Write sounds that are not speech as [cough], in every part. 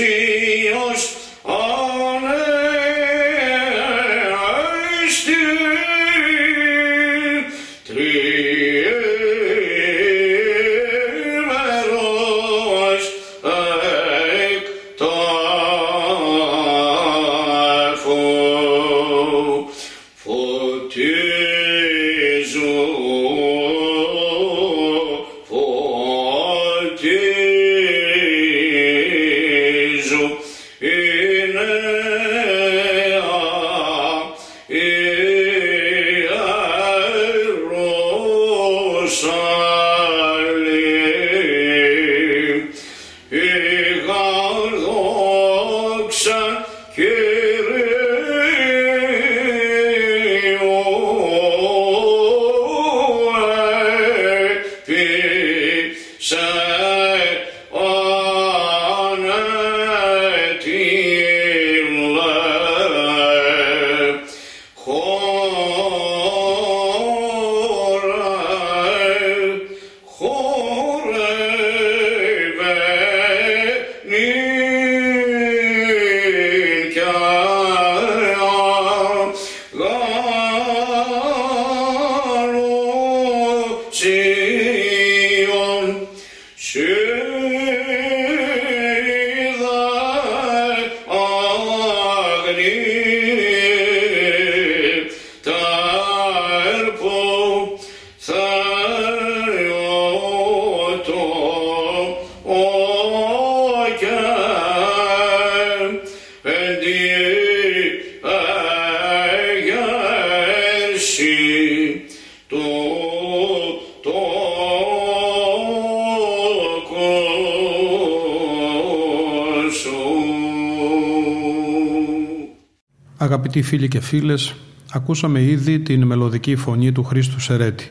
She Αγαπητοί φίλοι και φίλες, ακούσαμε ήδη την μελωδική φωνή του Χρήστου Σερέτη,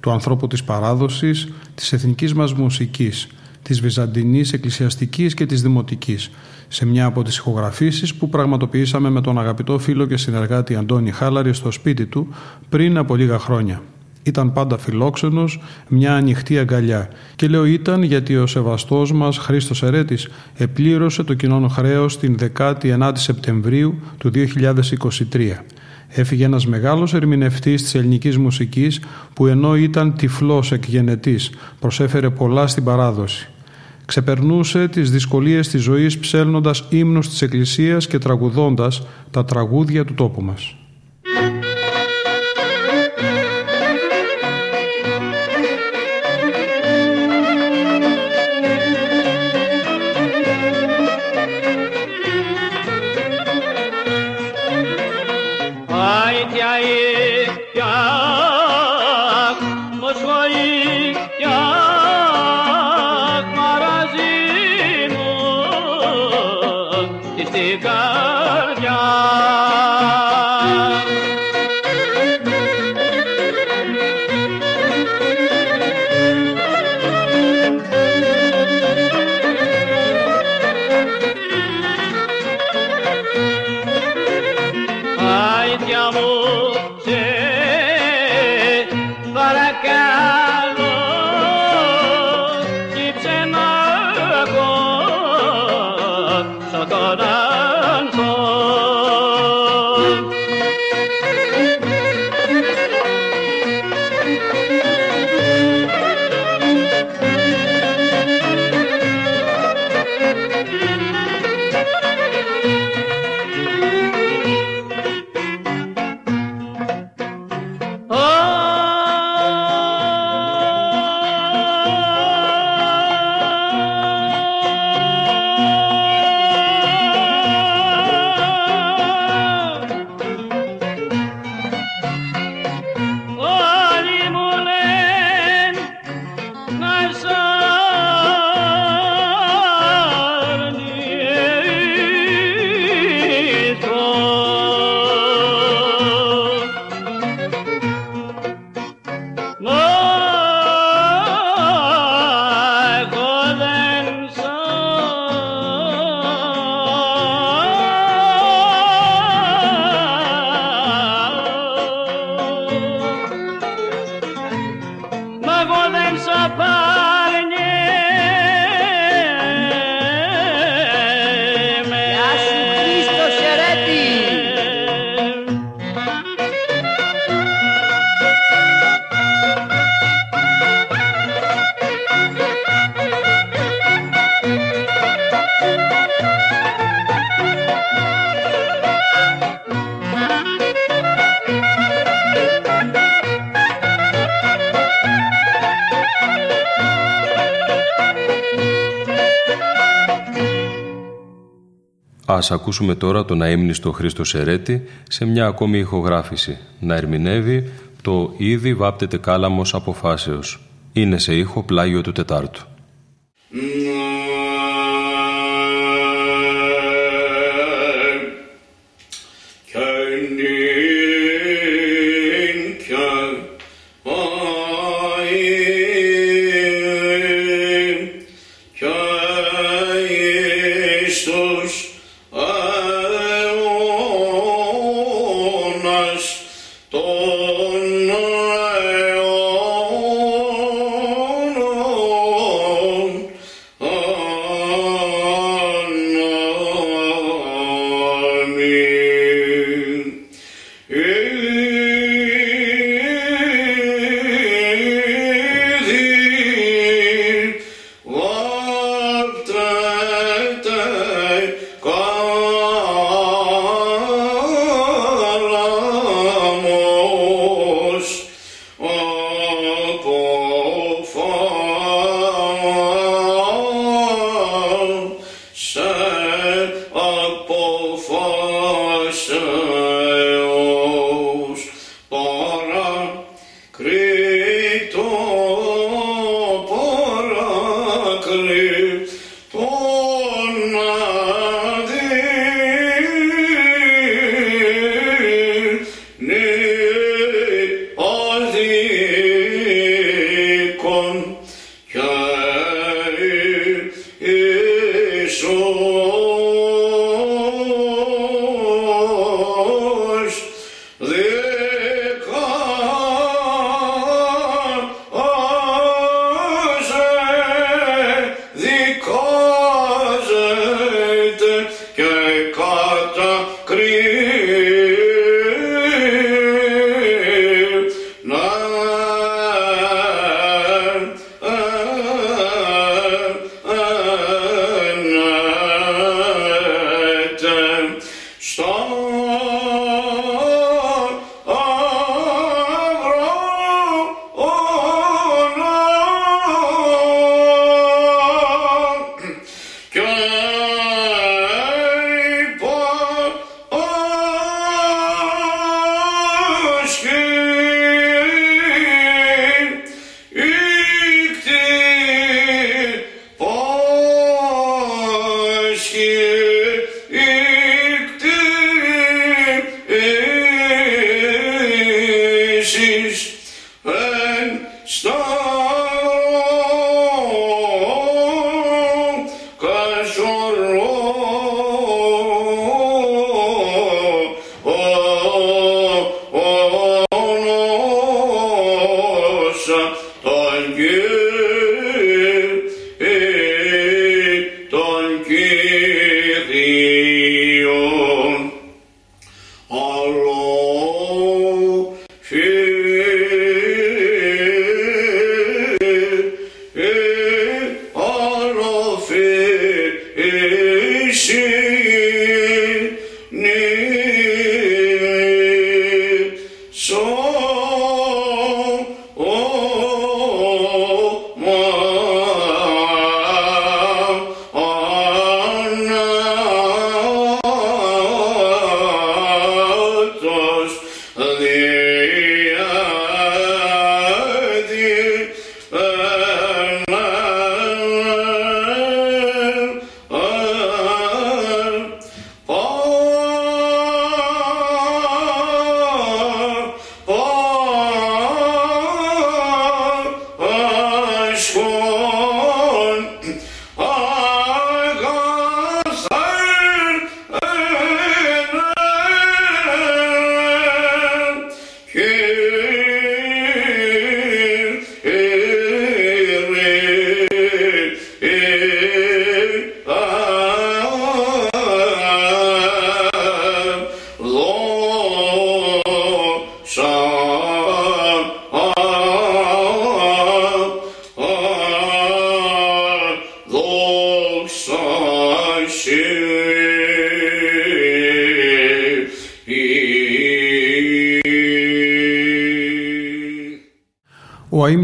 του ανθρώπου της παράδοσης, της εθνικής μας μουσικής, της βυζαντινής εκκλησιαστικής και της δημοτικής, σε μια από τις ηχογραφήσεις που πραγματοποιήσαμε με τον αγαπητό φίλο και συνεργάτη Αντώνη Χάλαρη στο σπίτι του πριν από λίγα χρόνια. Ήταν πάντα φιλόξενος, μια ανοιχτή αγκαλιά. Και λέω ήταν γιατί ο σεβαστός μας Χρήστος Ερέτης επλήρωσε το κοινό χρέος την 19η Σεπτεμβρίου του 2023. Έφυγε ένας μεγάλος ερμηνευτής της ελληνικής μουσικής που ενώ ήταν τυφλός εκγενετής προσέφερε πολλά στην παράδοση. Ξεπερνούσε τις δυσκολίες της ζωής ψέλνοντας ύμνους της Εκκλησίας και τραγουδώντας τα τραγούδια του τόπου μας. Ας ακούσουμε τώρα τον αείμνηστο Χρήστο Σερέτη σε μια ακόμη ηχογράφηση να ερμηνεύει το «Ήδη βάπτεται κάλαμος αποφάσεως». Είναι σε ήχο πλάγιο του Τετάρτου. oh,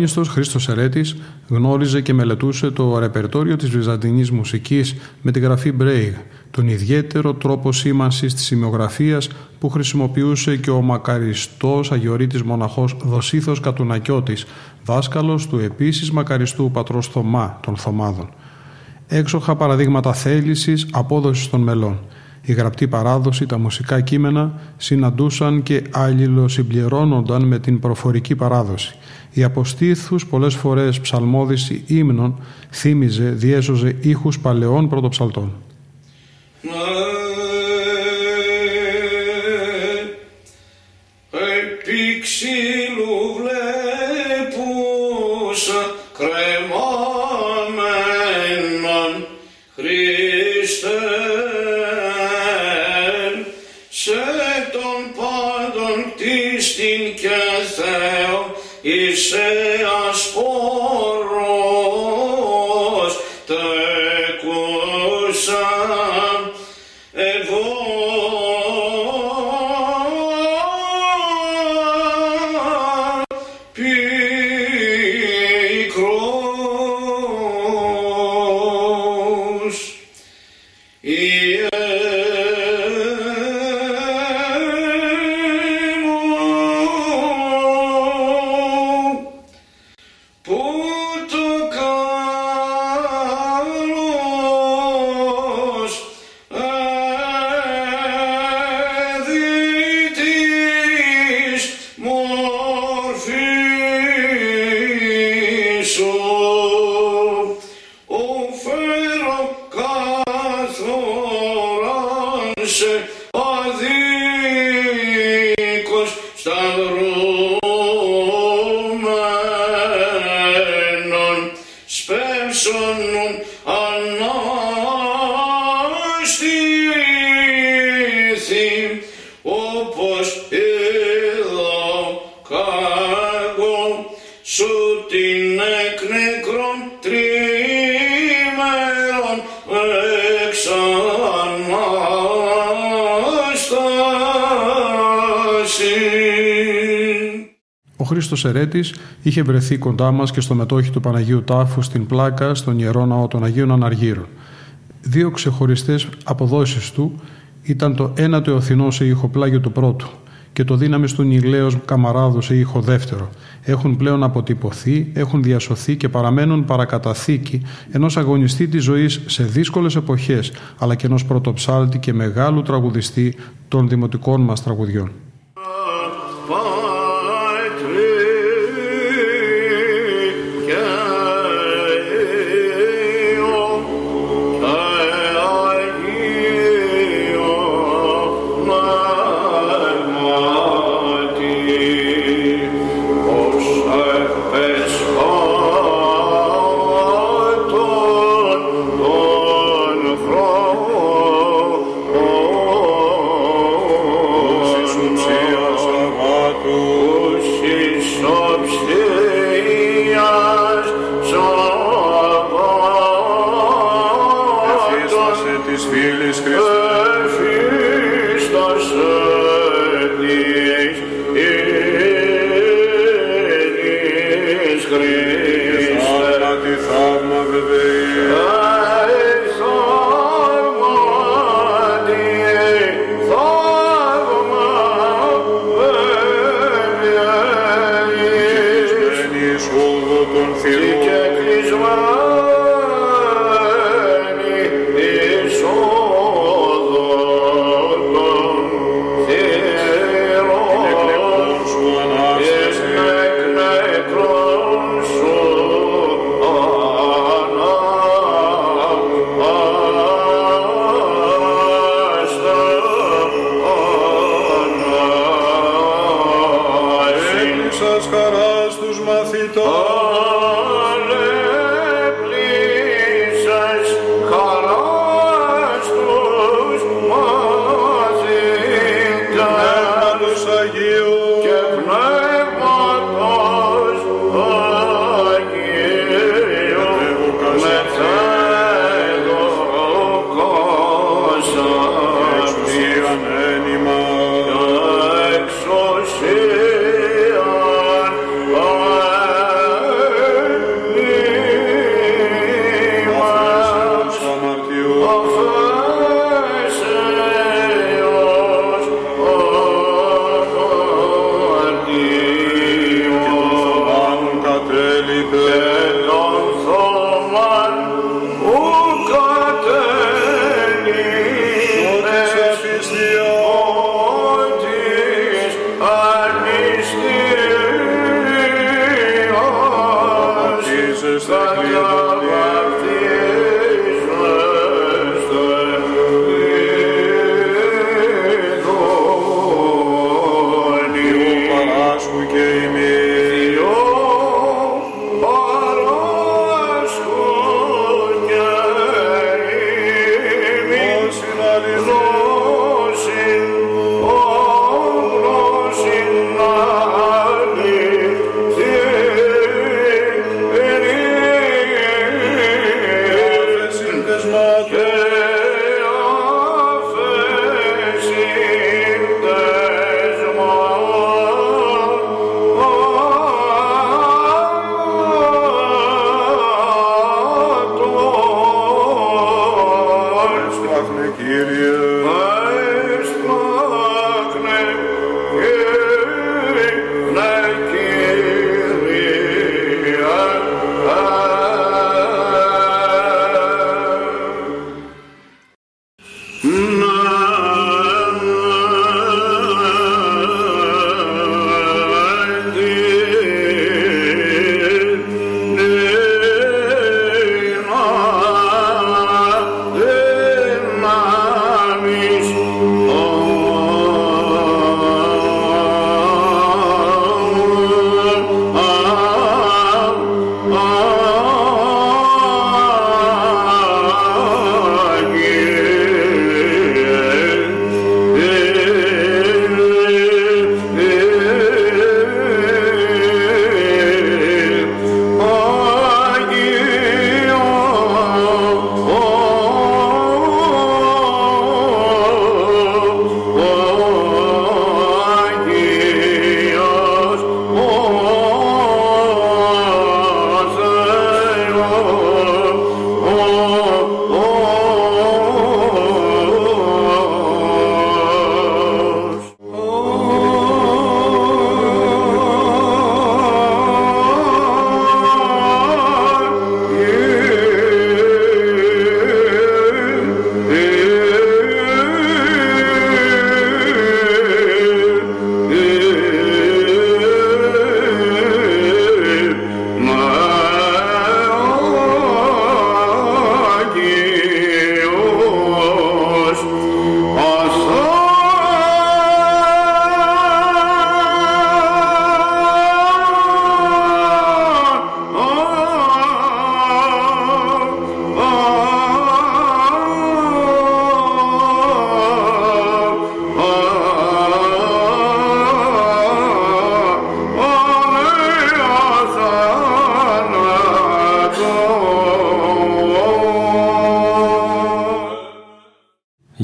Ο αείμνηστος Χρήστος Ερέτης γνώριζε και μελετούσε το ρεπερτόριο της βυζαντινής μουσικής με τη γραφή Μπρέιγ, τον ιδιαίτερο τρόπο σήμανσης της σημειογραφίας που χρησιμοποιούσε και ο μακαριστός αγιορείτης μοναχός Δοσίθος Κατουνακιώτης, δάσκαλος του επίσης μακαριστού πατρός Θωμά των Θωμάδων. Έξοχα παραδείγματα θέλησης, απόδοσης των μελών. Η γραπτή παράδοση, τα μουσικά κείμενα συναντούσαν και αλληλοσυμπληρώνονταν με την προφορική παράδοση. Η αποστήθους πολλές φορές ψαλμόδηση ύμνων θύμιζε, διέσωζε ήχους παλαιών πρωτοψαλτών. Χρήστος Ερέτης είχε βρεθεί κοντά μας και στο μετόχι του Παναγίου Τάφου στην πλάκα στον Ιερό Ναό των Αγίων Αναργύρων. Δύο ξεχωριστές αποδόσεις του ήταν το ένα του Εωθινό σε ηχοπλάγιο του πρώτου και το δύναμη του Νιλέως Καμαράδου σε ήχο δεύτερο. Έχουν πλέον αποτυπωθεί, έχουν διασωθεί και παραμένουν παρακαταθήκη ενός αγωνιστή της ζωής σε δύσκολες εποχές, αλλά και ενός πρωτοψάλτη και μεγάλου τραγουδιστή των δημοτικών μας τραγουδιών.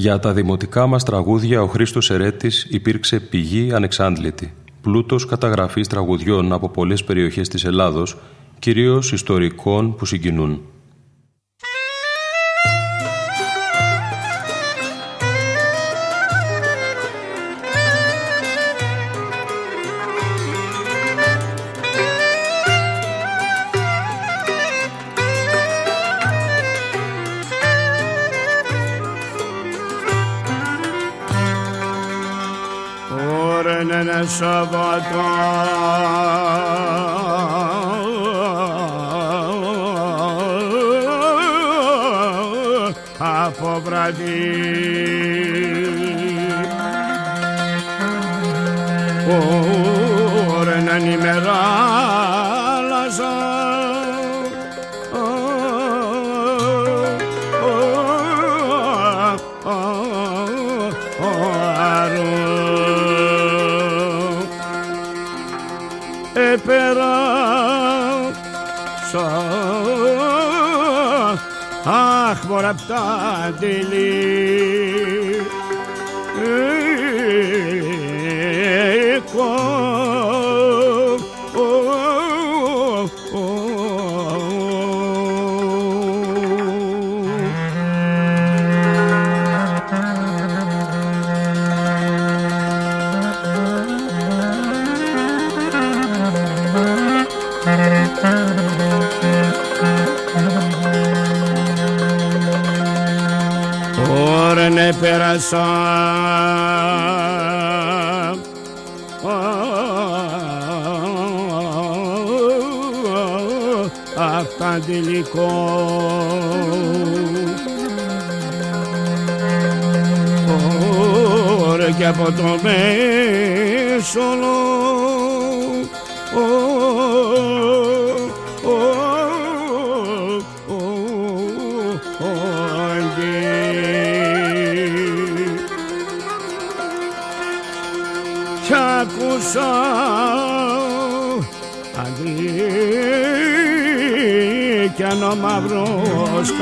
Για τα δημοτικά μας τραγούδια ο Χρήστος Ερέτης υπήρξε πηγή ανεξάντλητη, πλούτος καταγραφής τραγουδιών από πολλές περιοχές της Ελλάδος, κυρίως ιστορικών που συγκινούν. Bye. Αυτά αντιλικό Ωραία και από το μέσολο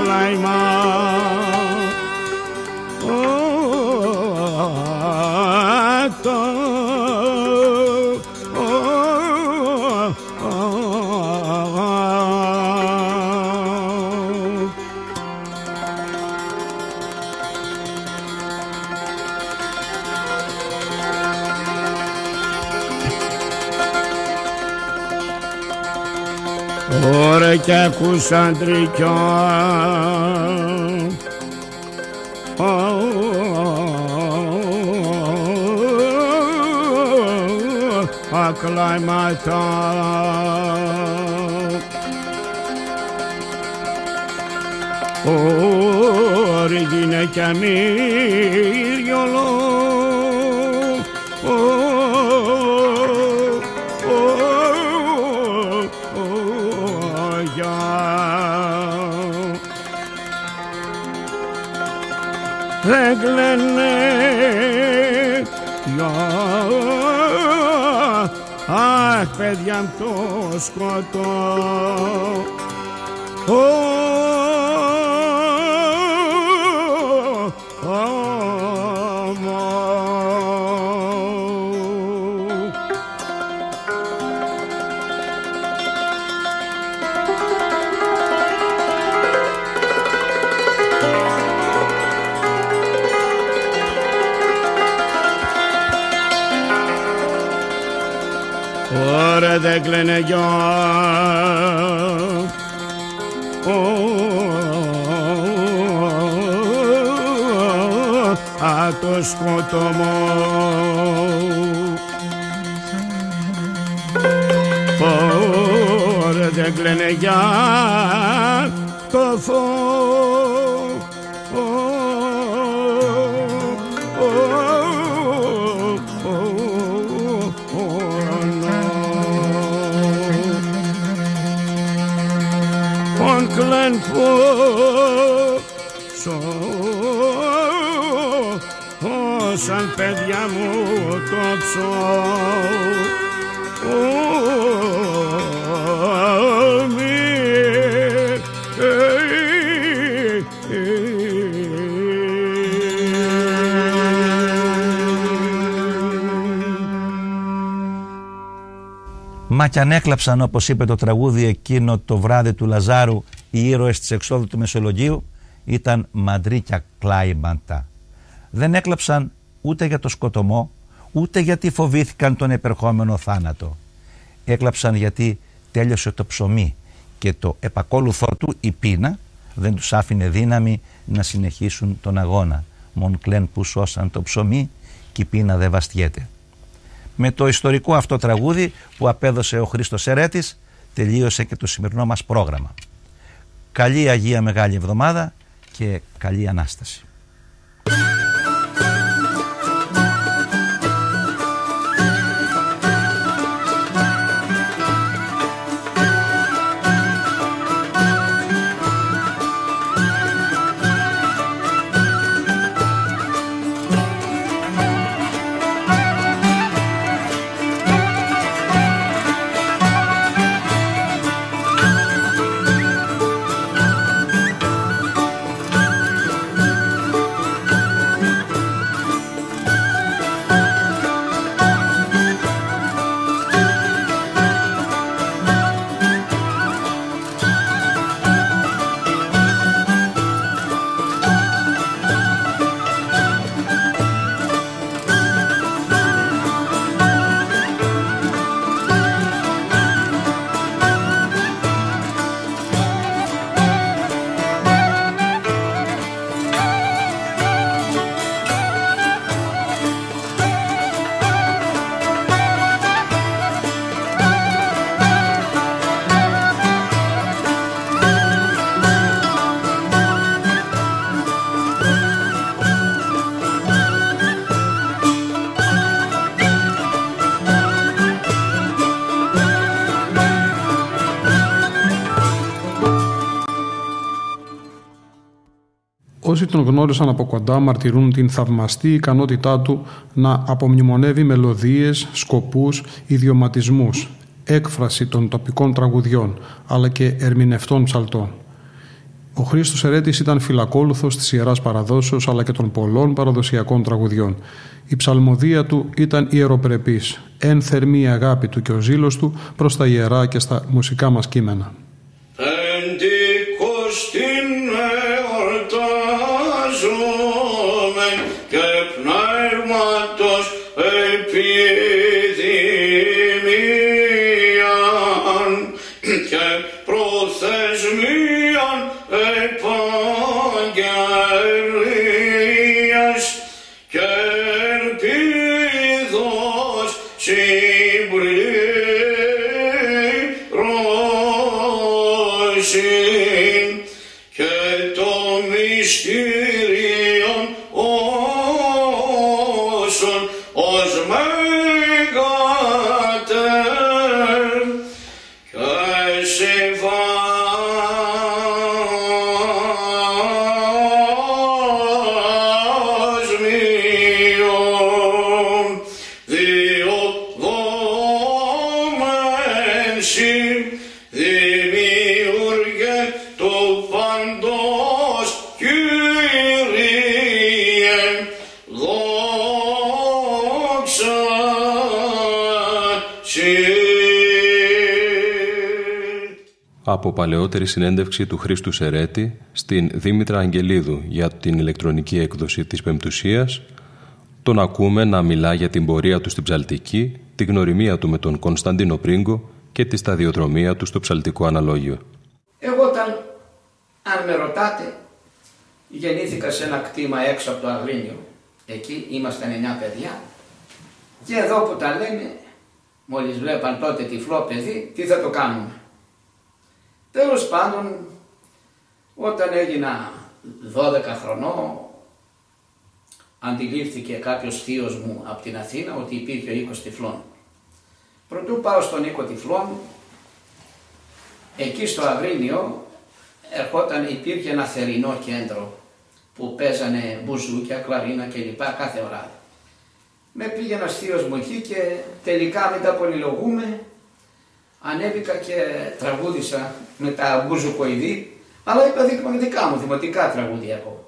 lifeline. Και ακούσαν τρικιό ακλάματα Ωραία γυναίκια μυριολό δεν κλαίνε Αχ παιδιά μ' το σκοτώ Ωραία δεν κλαίνε γιο. Α το σκοτωμό Ωραία δεν κλαίνε για το φως Όντλεν πόσο σαν παιδιά μου το ψώ Μα κι αν έκλαψαν όπως είπε το τραγούδι εκείνο το βράδυ του Λαζάρου οι ήρωες της εξόδου του Μεσολογίου ήταν μαντρίκια κλάιμπαντα. Δεν έκλαψαν ούτε για το σκοτωμό ούτε γιατί φοβήθηκαν τον επερχόμενο θάνατο. Έκλαψαν γιατί τέλειωσε το ψωμί και το επακόλουθό του η πείνα δεν τους άφηνε δύναμη να συνεχίσουν τον αγώνα. Μον κλέν που σώσαν το ψωμί και η πείνα δεν βαστιέται. Με το ιστορικό αυτό τραγούδι που απέδωσε ο Χρήστος Ερέτης τελείωσε και το σημερινό μας πρόγραμμα. Καλή Αγία Μεγάλη Εβδομάδα και καλή Ανάσταση. Τον γνώρισαν από κοντά μαρτυρούν την θαυμαστή ικανότητά του να απομνημονεύει μελωδίες, σκοπούς, ιδιωματισμούς, έκφραση των τοπικών τραγουδιών, αλλά και ερμηνευτών ψαλτών. Ο Χρήστος Ερέτης ήταν φυλακόλουθος της Ιεράς Παραδόσεως αλλά και των πολλών παραδοσιακών τραγουδιών. Η ψαλμοδία του ήταν ιεροπρεπής, εν θερμή αγάπη του και ο ζήλος του προς τα ιερά και στα μουσικά μας κείμενα. Από παλαιότερη συνέντευξη του Χρήστου Σερέτη στην Δήμητρα Αγγελίδου για την ηλεκτρονική έκδοση της Πεμπτουσίας, τον ακούμε να μιλά για την πορεία του στην ψαλτική, τη γνωριμία του με τον Κωνσταντίνο Πρίγκο και τη σταδιοδρομία του στο ψαλτικό αναλόγιο. Εγώ όταν, αν με ρωτάτε, γεννήθηκα σε ένα κτήμα έξω από το Αγρίνιο. Εκεί ήμασταν 9 παιδιά και εδώ που τα λένε, μόλις βλέπαν τότε τυφλό παιδί, τι θα το κάνουμε. Τέλος πάντων, όταν έγινα 12 χρονών, αντιλήφθηκε κάποιος θείος μου από την Αθήνα ότι υπήρχε ο οίκος τυφλών. Πρωτού πάω στον οίκο τυφλών, εκεί στο Αγρίνιο ερχόταν, υπήρχε ένα θερινό κέντρο που παίζανε μπουζούκια, κλαρίνα κλπ. κάθε ώρα. Με πήγε ένα θείος μου εκεί και τελικά μετά πολυλογούμε ανέβηκα και τραγούδισα με τα μπουζουκοειδή, αλλά είπα δικά μου δημοτικά τραγούδια εγώ.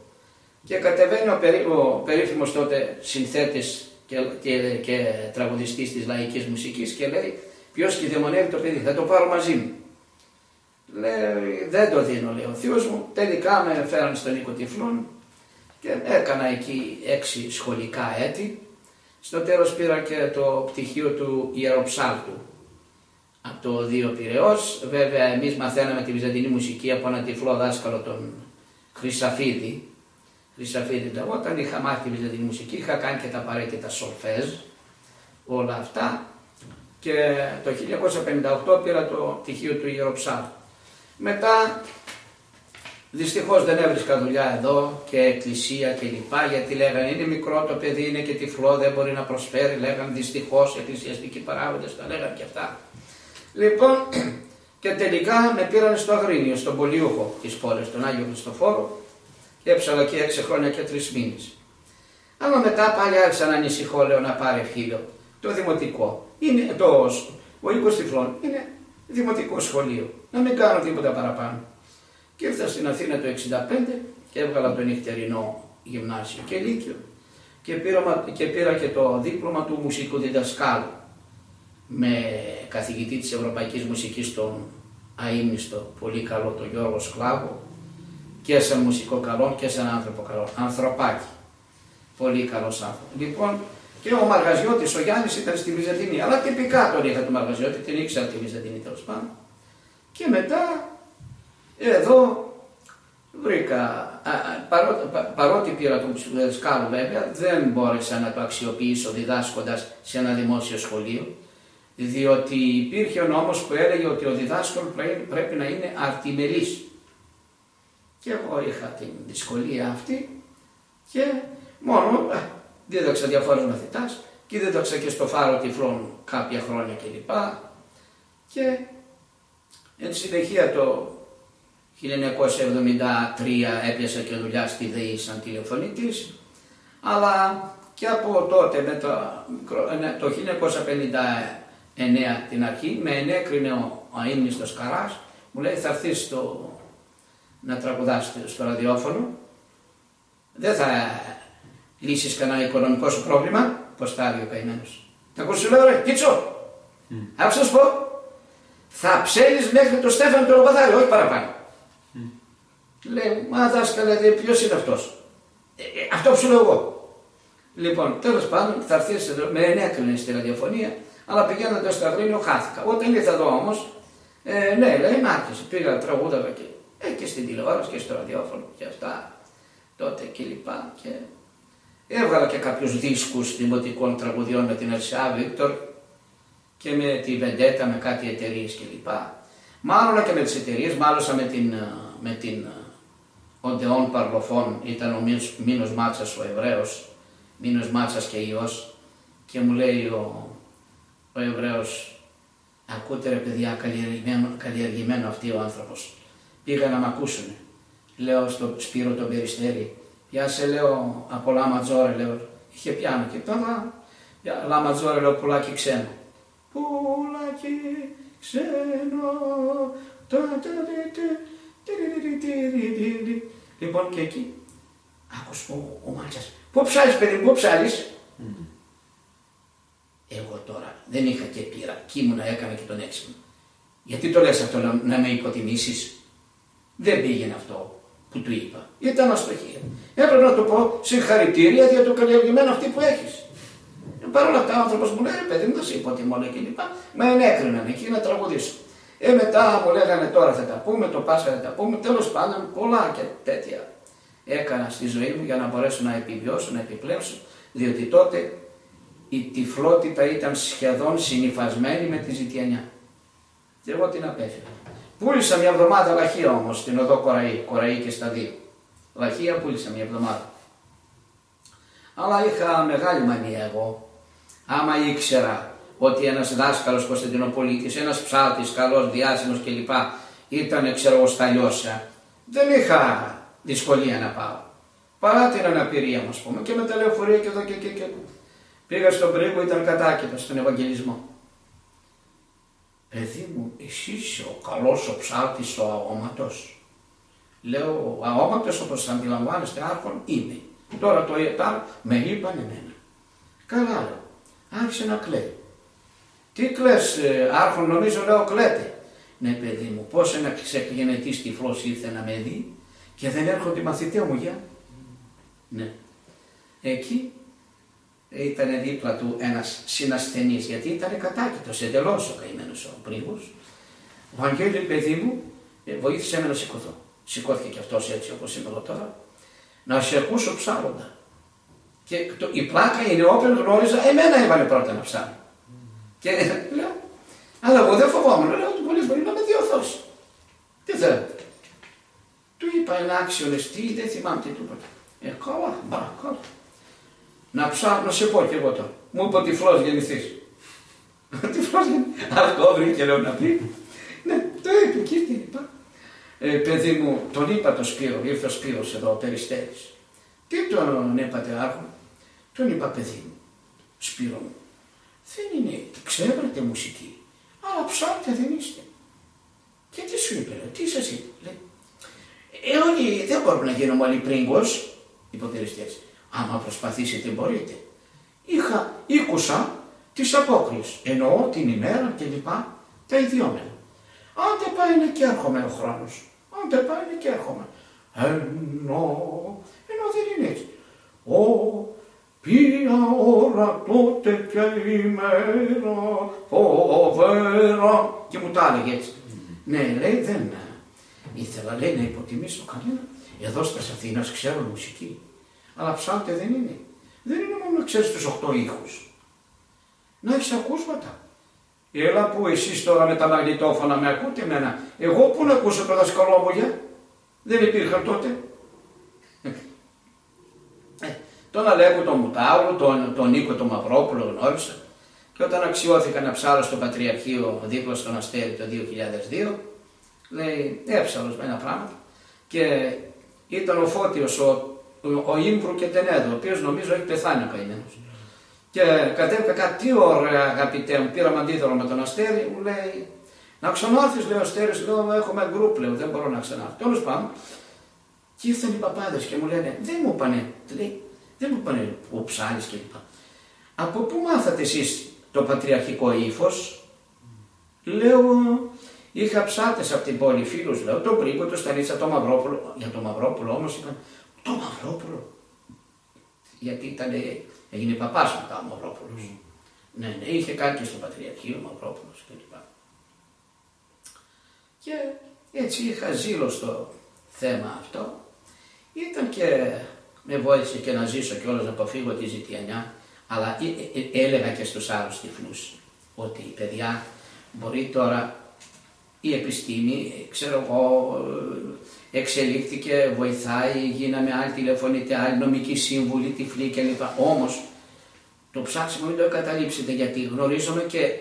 Και κατεβαίνει ο, περί, ο περίφημος τότε συνθέτης και, και, και τραγουδιστής της λαϊκής μουσικής και λέει ποιος κυδαιμονεύει το παιδί, θα το πάρω μαζί μου. Λέει, δεν το δίνω, λέει ο θείος μου. Τελικά με φέραν στον οίκο τυφλών και έκανα εκεί έξι σχολικά έτη. Στο τέλος πήρα και το πτυχίο του Ιεροψάλτου από το Δίο Πυραιός. Βέβαια εμείς μαθαίναμε τη βυζαντινή μουσική από έναν τυφλό δάσκαλο τον Χρυσαφίδη. Χρυσαφίδη όταν είχα μάθει τη βυζαντινή μουσική είχα κάνει και τα απαραίτητα σολφέζ, όλα αυτά και το 1958 πήρα το πτυχίο του Ιεροψάλου. Μετά Δυστυχώς δεν έβρισκα δουλειά εδώ και εκκλησία κλπ. Γιατί λέγανε είναι μικρό το παιδί, είναι και τυφλό, δεν μπορεί να προσφέρει. Λέγανε δυστυχώς εκκλησιαστικοί παράγοντες, τα λέγανε και αυτά. Λοιπόν, [clears throat] και τελικά με πήραν στο Αγρίνιο, στον Πολιούχο της πόλης, τον Άγιο Χριστοφόρο. Έψαλα εκεί έξι χρόνια και τρεις μήνες. Αλλά μετά πάλι άρχισα να ανησυχώ, λέω να πάρει φίλο. Το δημοτικό. Είναι το ο οίκος τυφλών. Είναι δημοτικό σχολείο. Να μην κάνω τίποτα παραπάνω. Και ήρθα στην Αθήνα το 1965 και έβγαλα το νυχτερινό γυμνάσιο και λύκειο. Και πήρα, και πήρα και το δίπλωμα του μουσικού διδασκάλου με καθηγητή της Ευρωπαϊκής Μουσικής τον αείμνηστο, πολύ καλό τον Γιώργο Σκλάβο και σαν μουσικό καλό και σαν άνθρωπο καλό. Ανθρωπάκι. Πολύ καλός άνθρωπο. Λοιπόν, και ο Μαργαζιώτης, ο Γιάννης ήταν στη Βυζαντινή. Αλλά τυπικά τον είχα τον Μαργαζιώτη, την ήξερα τη Βυζαντινή τέλος πάντων. Και μετά εδώ βρήκα, παρότι, παρότι πήρα τον δασκάλο βέβαια, δεν μπόρεσα να το αξιοποιήσω διδάσκοντας σε ένα δημόσιο σχολείο διότι υπήρχε ο νόμος που έλεγε ότι ο διδάσκαλος πρέπει να είναι αρτιμερής. Και εγώ είχα την δυσκολία αυτή και μόνο ε, δίδαξα διαφόρους μαθητάς και δίδαξα και στο φάρο τυφλών κάποια χρόνια κλπ. Και εν συνεχεία το 1973 έπιασα και δουλειά στη ΔΕΗ σαν τηλεφωνητής, αλλά και από τότε, με το, ναι, το 1959 την αρχή, με ενέκρινε ο αείμνηστος Καράς, μου λέει θα έρθεις στο, να τραγουδάς στο ραδιόφωνο, δεν θα λύσεις κανένα οικονομικό σου πρόβλημα, πως θα ο καημένος. Τα ακούσεις λέω ρε, Κίτσο, mm. άκουσα σου πω, θα ψέλεις μέχρι το Στέφανο το Λοπαθάρι, όχι παραπάνω. Mm. Λέει, μα δάσκαλε, ποιος είναι αυτός. Ε, ε, αυτό που σου λέω εγώ. Λοιπόν, τέλος πάντων θα έρθει εδώ, με ενέκρινε στη ραδιοφωνία, αλλά πηγαίνοντας στο Αγρίνιο χάθηκα. Όταν ήρθα εδώ όμως, ε, ναι, λέει, μ' άρχισε. Πήγα, τραγούδαγα και, ε, και στην τηλεόραση και στο ραδιόφωνο και αυτά τότε και λοιπά. Και έβγαλα και κάποιους δίσκους δημοτικών τραγουδιών με την Ερσιά Βίκτορ και με τη Βεντέτα, με κάτι εταιρείες κλπ. Μάλλον και με τις εταιρείες, μάλωσα με την, με την Οντεόν Παρλοφών, ήταν ο Μίνος Μάτσας ο Εβραίος, Μήνος Μάτσας και Υιός και μου λέει ο, ο Εβραίος ακούτε ρε παιδιά καλλιεργημένο, καλλιεργημένο αυτή ο άνθρωπος. Πήγα να μ' ακούσουν. Λέω στο Σπύρο τον Περιστέρη, σε λέω από Λάμα λέω, είχε πιάνω και τώρα Λάμα Τζόρε λέω πουλάκι ξένο. Πουλάκι ξένο, Λοιπόν και εκεί άκουσε ο, ο Μάτσας Πού ψάλεις παιδί πού ψάλεις. Εγώ τώρα δεν είχα και πείρα και ήμουνα έκανα και τον έξυπνο. Γιατί το λες αυτό να, να με υποτιμήσεις; Δεν πήγαινε αυτό που του είπα. Ήταν αστοχία. Έπρεπε να του πω συγχαρητήρια για το καλλιεργημένο αυτή που έχεις. Ε, Παρ' όλα αυτά ο άνθρωπος μου λέει παιδί μου δεν σε υποτιμώ και λοιπά. Με ενέκριναν εκεί να τραγουδήσω. Ε μετά μου λέγανε τώρα θα τα πούμε, το Πάσχα θα τα πούμε, τέλος πάντων πολλά και τέτοια έκανα στη ζωή μου για να μπορέσω να επιβιώσω, να επιπλέψω, διότι τότε η τυφλότητα ήταν σχεδόν συνυφασμένη με τη ζητιανιά. Και εγώ την απέφυγα. Πούλησα μια εβδομάδα λαχεία όμως στην οδό Κοραή, Κοραή και στα δύο. Λαχεία πούλησα μια εβδομάδα. Αλλά είχα μεγάλη μανία εγώ. Άμα ήξερα ότι ένας δάσκαλος Κωνσταντινοπολίτης, ένας ψάλτης, καλός, διάσημος κλπ. ήταν ξέρω εγώ στα λιώσια, δεν είχα δυσκολία να πάω. Παρά την αναπηρία μου, ας πούμε, και με τα λεωφορεία και εδώ και εκεί. Και... Πήγα στον Πρίγο, ήταν κατάκητος στον Ευαγγελισμό. Παιδί μου, εσύ είσαι ο καλός ο ψάλτη ο αόματο. Λέω, αόματο όπως αντιλαμβάνεστε, άρχον είμαι. Τώρα το ΕΤΑΡ με είπαν εμένα. Καλά, λέω. Άρχισε να κλαίει. Τι κλαις, ε, άρχον, νομίζω, λέω, κλαίτε. Ναι, παιδί μου, πώς ένα ξεκινητή τυφλό ήρθε να με δει και δεν έρχονται οι μαθητέ μου για. Ναι. Εκεί ήταν δίπλα του ένας συνασθενής, γιατί ήταν κατάκητος, εντελώς ο καημένος ο πρίγος. Ο Αγγέλη παιδί μου ε, βοήθησε με να σηκωθώ. Σηκώθηκε και αυτός έτσι όπως είμαι εγώ τώρα. Να σε ακούσω ψάλλοντα. Και το, η πλάκα είναι όπλο γνώριζα, εμένα έβαλε πρώτα να ψάλω. Και λέω, αλλά εγώ δεν φοβόμουν, λέω ότι πολύ μπορεί να με διορθώσει. Τι θέλω. Του είπα ένα άξιο λεστή, δεν θυμάμαι τι του είπα. Ε, καλά, μπα, καλά. Να ψάχνω, να σε πω κι εγώ τώρα. Μου είπε τυφλός γεννηθείς. τυφλός γεννηθείς. Αυτό βρήκε λέω να πει. ναι, το είπε εκεί τι είπα. Ε, παιδί μου, τον είπα το Σπύρο, ήρθε ο Σπύρος εδώ, ο Περιστέρης. Τι τον είπατε άρχον. Τον είπα παιδί μου, Σπύρο μου, δεν είναι, ξέρετε μουσική, αλλά ψάχνετε δεν είστε. Και τι σου είπε, τι σας είπε, λέει, ε, όλοι δεν μπορούμε να γίνουμε όλοι πρίγκος, υποτηρεστές. Άμα προσπαθήσετε μπορείτε. Είχα, ήκουσα τις απόκριες, εννοώ την ημέρα και λοιπά, τα ιδιόμενα. Άντε πάει και έρχομαι ο χρόνος, άντε πάει και έρχομαι. Ενώ, ενώ δεν είναι έτσι. Ο, ποια ώρα τότε και ημέρα, φοβερά. Και μου τα έλεγε έτσι. Ναι, λέει δεν Ήθελα λέει να υποτιμήσω κανένα. Εδώ στα Αθήνα ξέρω μουσική. Αλλά ψάλτε δεν είναι. Δεν είναι μόνο να ξέρεις τους οχτώ ήχους. Να έχεις ακούσματα. Έλα που εσείς τώρα με τα μαγνητόφωνα με ακούτε εμένα. Εγώ πού να ακούσω το δασκαλό μου για. Δεν υπήρχαν τότε. Ε, τον Αλέγκο τον Μουτάουλο, τον, τον Νίκο τον Μαυρόπουλο γνώρισα. Και όταν αξιώθηκα να ψάλω στο Πατριαρχείο δίπλα στον Αστέρι το 2002, λέει έψαλος με ένα πράγμα και ήταν ο Φώτιος, ο, ο, Ίμπρου και Τενέδο, ο οποίος νομίζω έχει πεθάνει ο καημένος. Και κατέβηκα κάτι τι ωραία αγαπητέ μου, πήραμε αντίδωρο με τον Αστέρι, μου λέει να ξανάρθεις λέει ο Αστέρης, λέω έχουμε γκρουπ, λέω δεν μπορώ να ξανάρθω. Τέλος πάντων, και ήρθαν οι παπάδες και μου λένε, δεν μου είπανε, λέει, δεν μου είπανε ο ψάλης κλπ. Από πού μάθατε εσείς το πατριαρχικό ύφος, λέω, είχα ψάτες από την πόλη φίλους, λέω, τον Πρίκο, τον Στανίτσα, τον Μαυρόπουλο. Για τον Μαυρόπουλο όμως είπαν, το Μαυρόπουλο. Γιατί ήταν, έγινε παπάς μετά ο Μαυρόπουλος. Mm. Ναι, ναι, είχε κάτι και στο Πατριαρχείο ο Μαυρόπουλος κλπ. Και έτσι είχα ζήλο στο θέμα αυτό. Ήταν και με βοήθησε και να ζήσω και όλος να αποφύγω τη ζητιανιά, αλλά ε, ε, ε, έλεγα και στους άλλους τυφλούς ότι παιδιά μπορεί τώρα η επιστήμη, ξέρω εγώ, ε, εξελίχθηκε, βοηθάει, γίναμε άλλοι τηλεφωνητέ, άλλοι νομικοί σύμβουλοι, τυφλοί κλπ. Όμως το ψάξιμο είναι το εγκαταλείψετε γιατί γνωρίζουμε και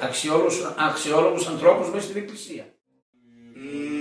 αξιόλογους ανθρώπους μέσα στην Εκκλησία. Mm-hmm.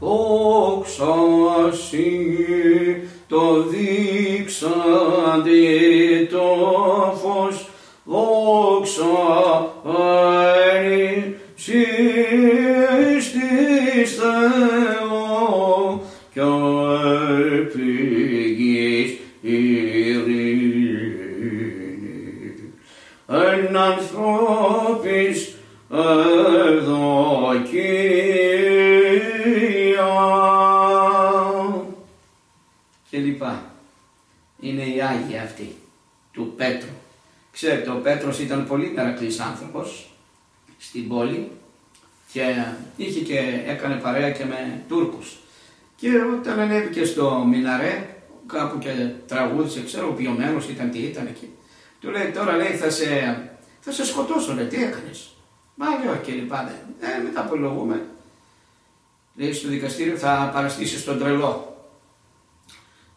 δόξα σοι το δείξαντι το φως, δόξα αέρι σεις Θεό κι ελπίγης ειρήνης. Εν ανθρώπης ευδοκίνης αυτή του Πέτρου. Ξέρετε, ο Πέτρος ήταν πολύ μερακλής άνθρωπος στην πόλη και είχε και έκανε παρέα και με Τούρκους. Και όταν ανέβηκε στο Μιναρέ, κάπου και τραγούδισε, ξέρω, πιωμένος ήταν τι ήταν εκεί, του λέει τώρα λέει θα σε, θα σε σκοτώσω, λέει, τι έκανες; Μα λέει όχι κύριε πάντα, ε, μετά απολογούμε. Λέει στο δικαστήριο θα παραστήσεις τον τρελό.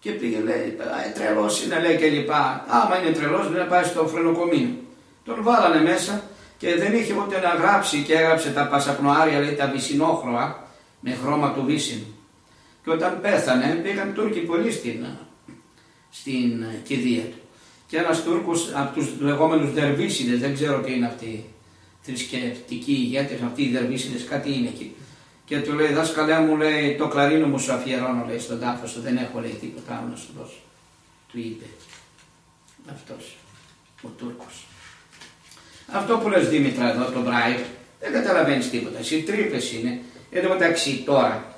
Και πήγε, λέει, ε, τρελός είναι, λέει και λοιπά. Άμα είναι τρελός, δεν να πάει στο φρενοκομείο. Τον βάλανε μέσα και δεν είχε ούτε να γράψει και έγραψε τα πασαπνοάρια, λέει τα βυσινόχρωα, με χρώμα του βύσινου. Και όταν πέθανε, πήγαν Τούρκοι πολλοί στην, στην κηδεία του. Και ένας Τούρκος από τους λεγόμενους Δερβίσιδες, δεν ξέρω τι είναι αυτοί, θρησκευτικοί ηγέτες, αυτοί οι Δερβίσιδες, κάτι είναι εκεί. Και του λέει, δάσκαλέ μου, λέει, το κλαρίνο μου σου αφιερώνω, λέει, στον τάφο σου, δεν έχω, λέει, τίποτα άλλο να σου δώσω. Του είπε. Αυτός, ο Τούρκος. Αυτό που λες Δήμητρα εδώ, το Μπράιτ, δεν καταλαβαίνεις τίποτα. Εσύ τρύπες είναι. Εν τω μεταξύ τώρα,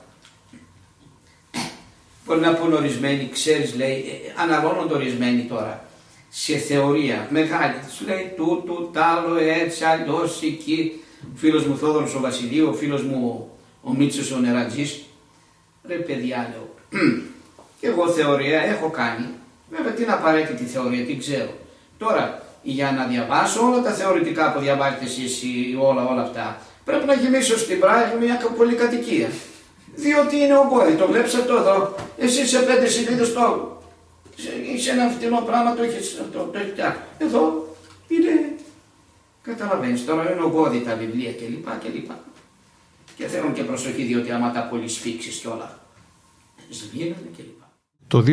μπορεί να πούν ορισμένοι, ξέρεις λέει, ε, αναλώνονται ορισμένοι τώρα, σε θεωρία μεγάλη. Τους λέει τούτου, τ' άλλο, έτσι, αλλιώς, εκεί. Φίλος μου Θόδωρος ο Βασιλείου, ο φίλος μου ο Μίτσος ο Νερατζής. Ρε παιδιά, λέω. και εγώ θεωρία έχω κάνει. Βέβαια την απαραίτητη θεωρία, την ξέρω. Τώρα, για να διαβάσω όλα τα θεωρητικά που διαβάζετε εσείς όλα, όλα αυτά, πρέπει να γεμίσω στην πράγμα μια πολυκατοικία. Διότι είναι ογκώδη, το βλέπετε το εδώ. Εσύ σε πέντε σελίδε το. Σε ένα φτηνό πράγμα το έχει το, το Εδώ είναι. Καταλαβαίνεις τώρα είναι ογκώδη τα βιβλία κλπ. Και, και θέλουν και προσοχή διότι άμα τα πολύ σφίξει και όλα σβήνουν κλπ. Το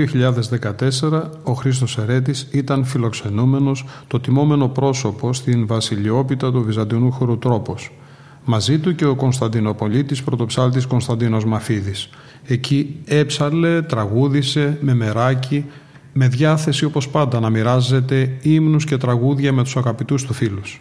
2014 ο Χρήστος Ερέτης ήταν φιλοξενούμενος το τιμόμενο πρόσωπο στην βασιλειόπιτα του Βυζαντινού χώρου Τρόπος. Μαζί του και ο Κωνσταντινοπολίτης πρωτοψάλτης Κωνσταντίνος Μαφίδης. Εκεί έψαλε, τραγούδισε με μεράκι, με διάθεση όπως πάντα να μοιράζεται ύμνους και τραγούδια με τους αγαπητούς του φίλους.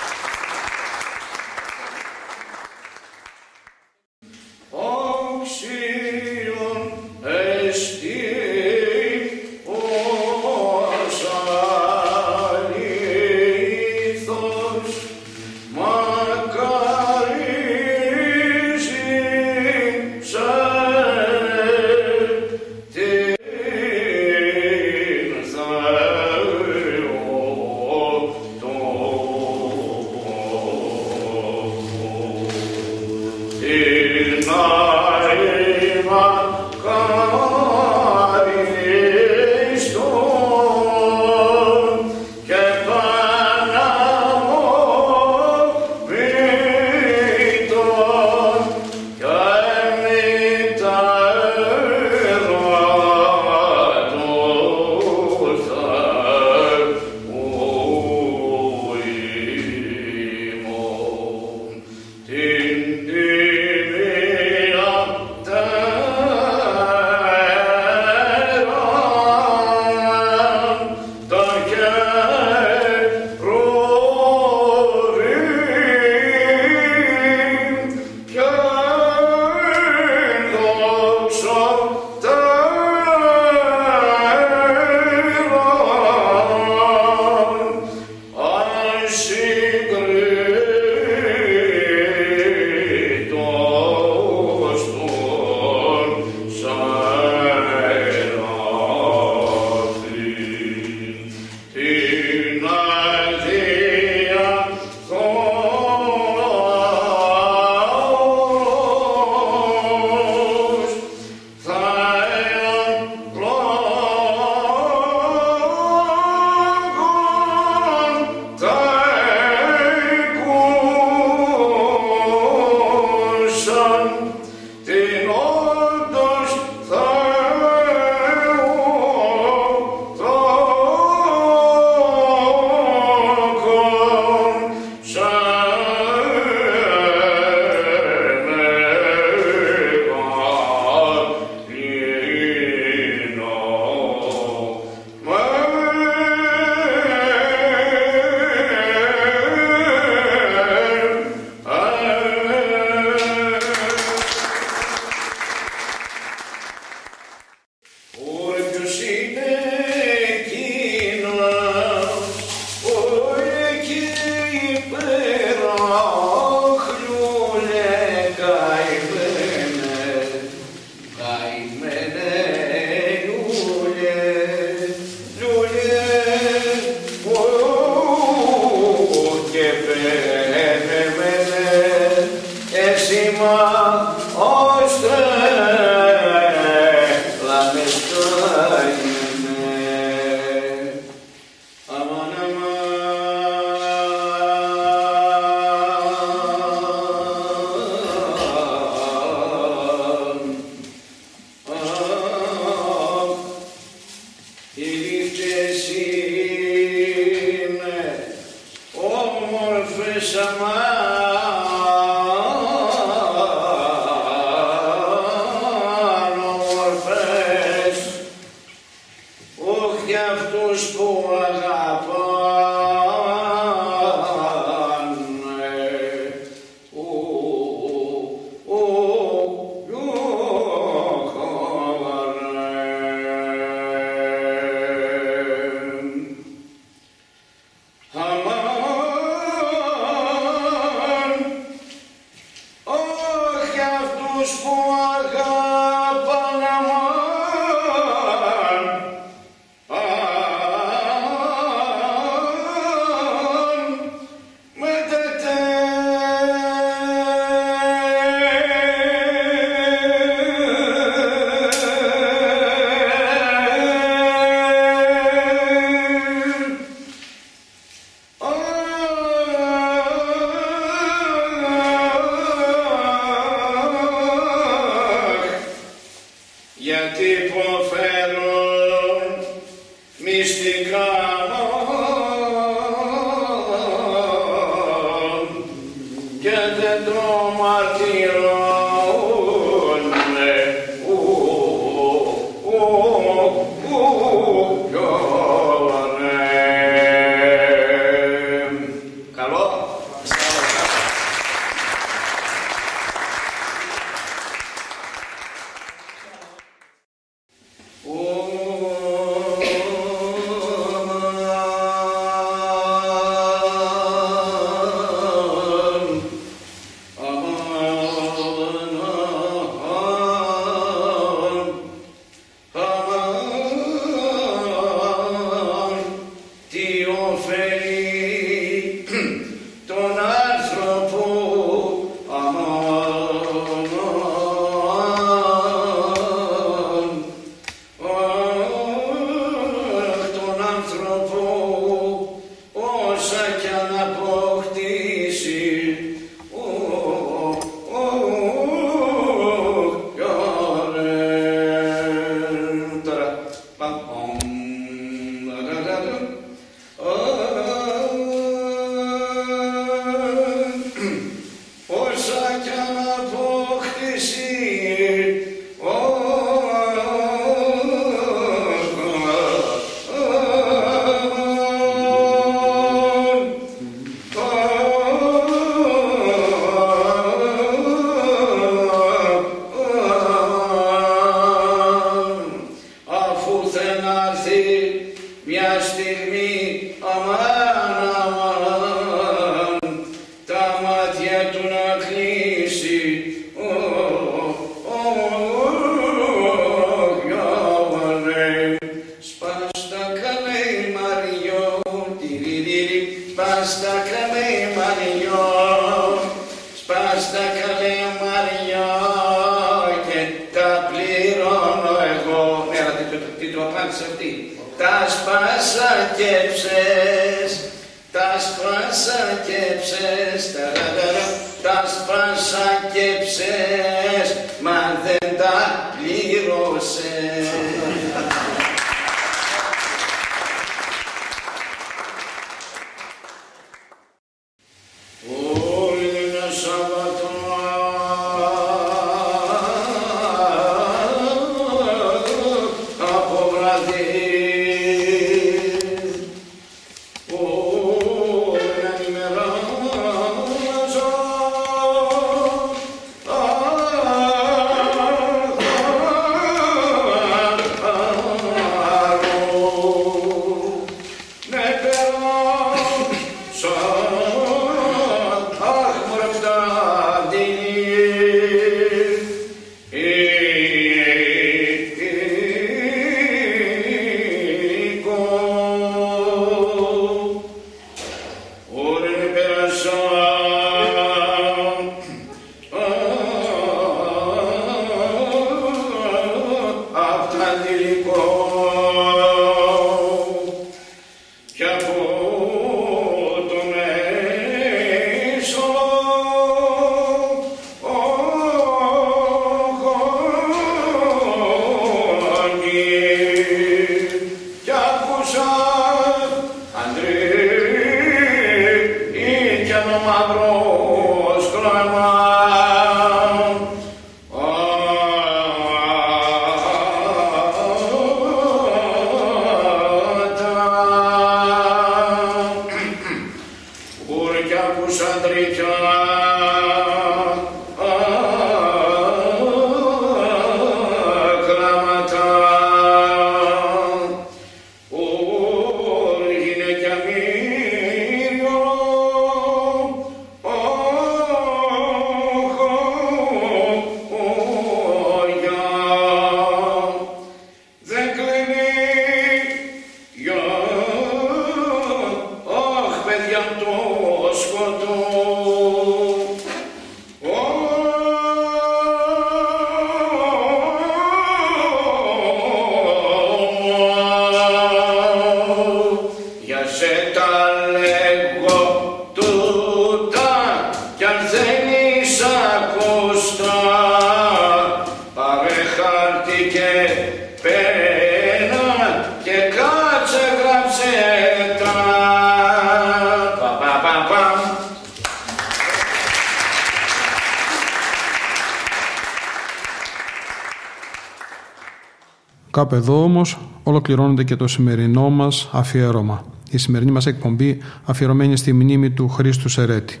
Κάπου εδώ όμως ολοκληρώνεται και το σημερινό μας αφιέρωμα. Η σημερινή μας εκπομπή αφιερωμένη στη μνήμη του Χρήστου Σερέτη.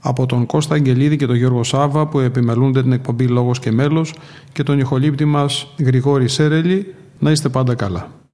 Από τον Κώστα Αγγελίδη και τον Γιώργο Σάβα που επιμελούνται την εκπομπή Λόγος και Μέλος και τον ηχολήπτη μας Γρηγόρη Σέρελη να είστε πάντα καλά.